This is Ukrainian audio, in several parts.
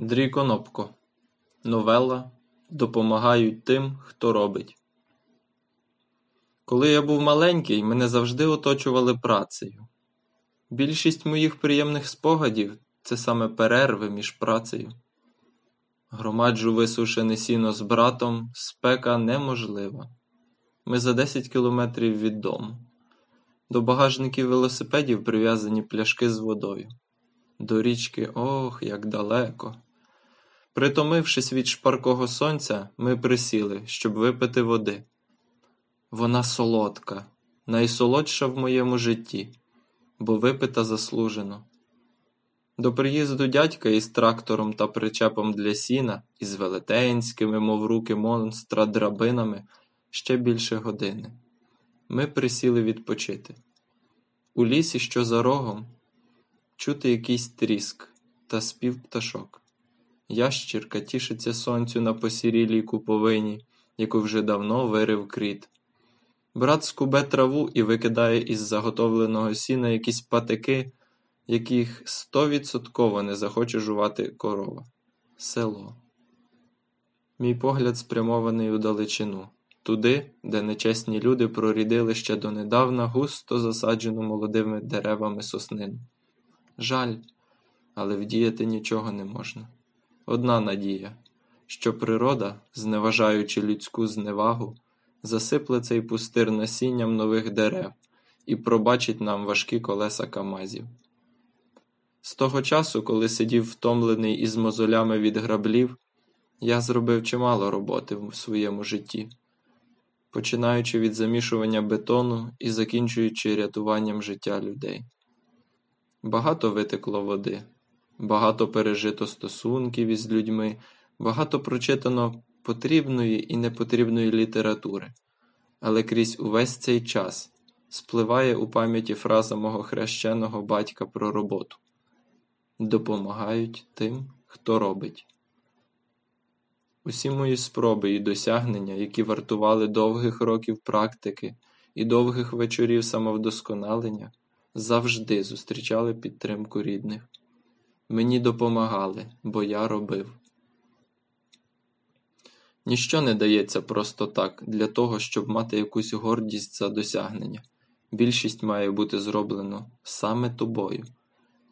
Андрій Конопко. Новела Допомагають тим, хто робить. Коли я був маленький, мене завжди оточували працею. Більшість моїх приємних спогадів це саме перерви між працею. Громаджу висушене сіно з братом, спека неможлива. Ми за 10 кілометрів від дому. До багажників велосипедів прив'язані пляшки з водою. До річки ох, як далеко. Притомившись від шпаркого сонця, ми присіли, щоб випити води. Вона солодка, найсолодша в моєму житті, бо випита заслужено. До приїзду дядька із трактором та причепом для сіна, із велетенськими, мов руки монстра, драбинами ще більше години. Ми присіли відпочити. У лісі, що за рогом, чути якийсь тріск та спів пташок. Ящірка тішиться сонцю на посірілій куповині, яку вже давно вирив кріт. Брат скубе траву і викидає із заготовленого сіна якісь патики, яких стовідсотково не захоче жувати корова. Село. Мій погляд спрямований у далечину, туди, де нечесні люди прорідили ще донедавна густо засаджену молодими деревами соснину. Жаль, але вдіяти нічого не можна. Одна надія, що природа, зневажаючи людську зневагу, засипле цей пустир насінням нових дерев і пробачить нам важкі колеса камазів. З того часу, коли сидів втомлений із мозолями від граблів, я зробив чимало роботи в своєму житті, починаючи від замішування бетону і закінчуючи рятуванням життя людей. Багато витекло води, багато пережито стосунків із людьми, багато прочитано потрібної і непотрібної літератури, але крізь увесь цей час спливає у пам'яті фраза мого хрещеного батька про роботу допомагають тим, хто робить. Усі мої спроби і досягнення, які вартували довгих років практики і довгих вечорів самовдосконалення, завжди зустрічали підтримку рідних. Мені допомагали, бо я робив. Ніщо не дається просто так, для того, щоб мати якусь гордість за досягнення. Більшість має бути зроблено саме тобою.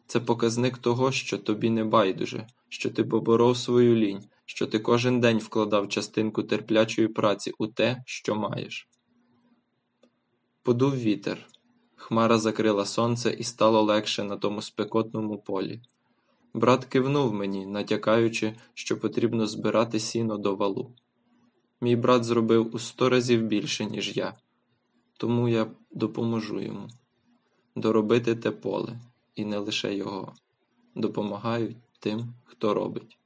Це показник того, що тобі не байдуже, що ти поборов свою лінь, що ти кожен день вкладав частинку терплячої праці у те, що маєш. Подув вітер. Хмара закрила сонце і стало легше на тому спекотному полі. Брат кивнув мені, натякаючи, що потрібно збирати сіно до валу. Мій брат зробив у сто разів більше, ніж я, тому я допоможу йому доробити те поле, і не лише його, допомагають тим, хто робить.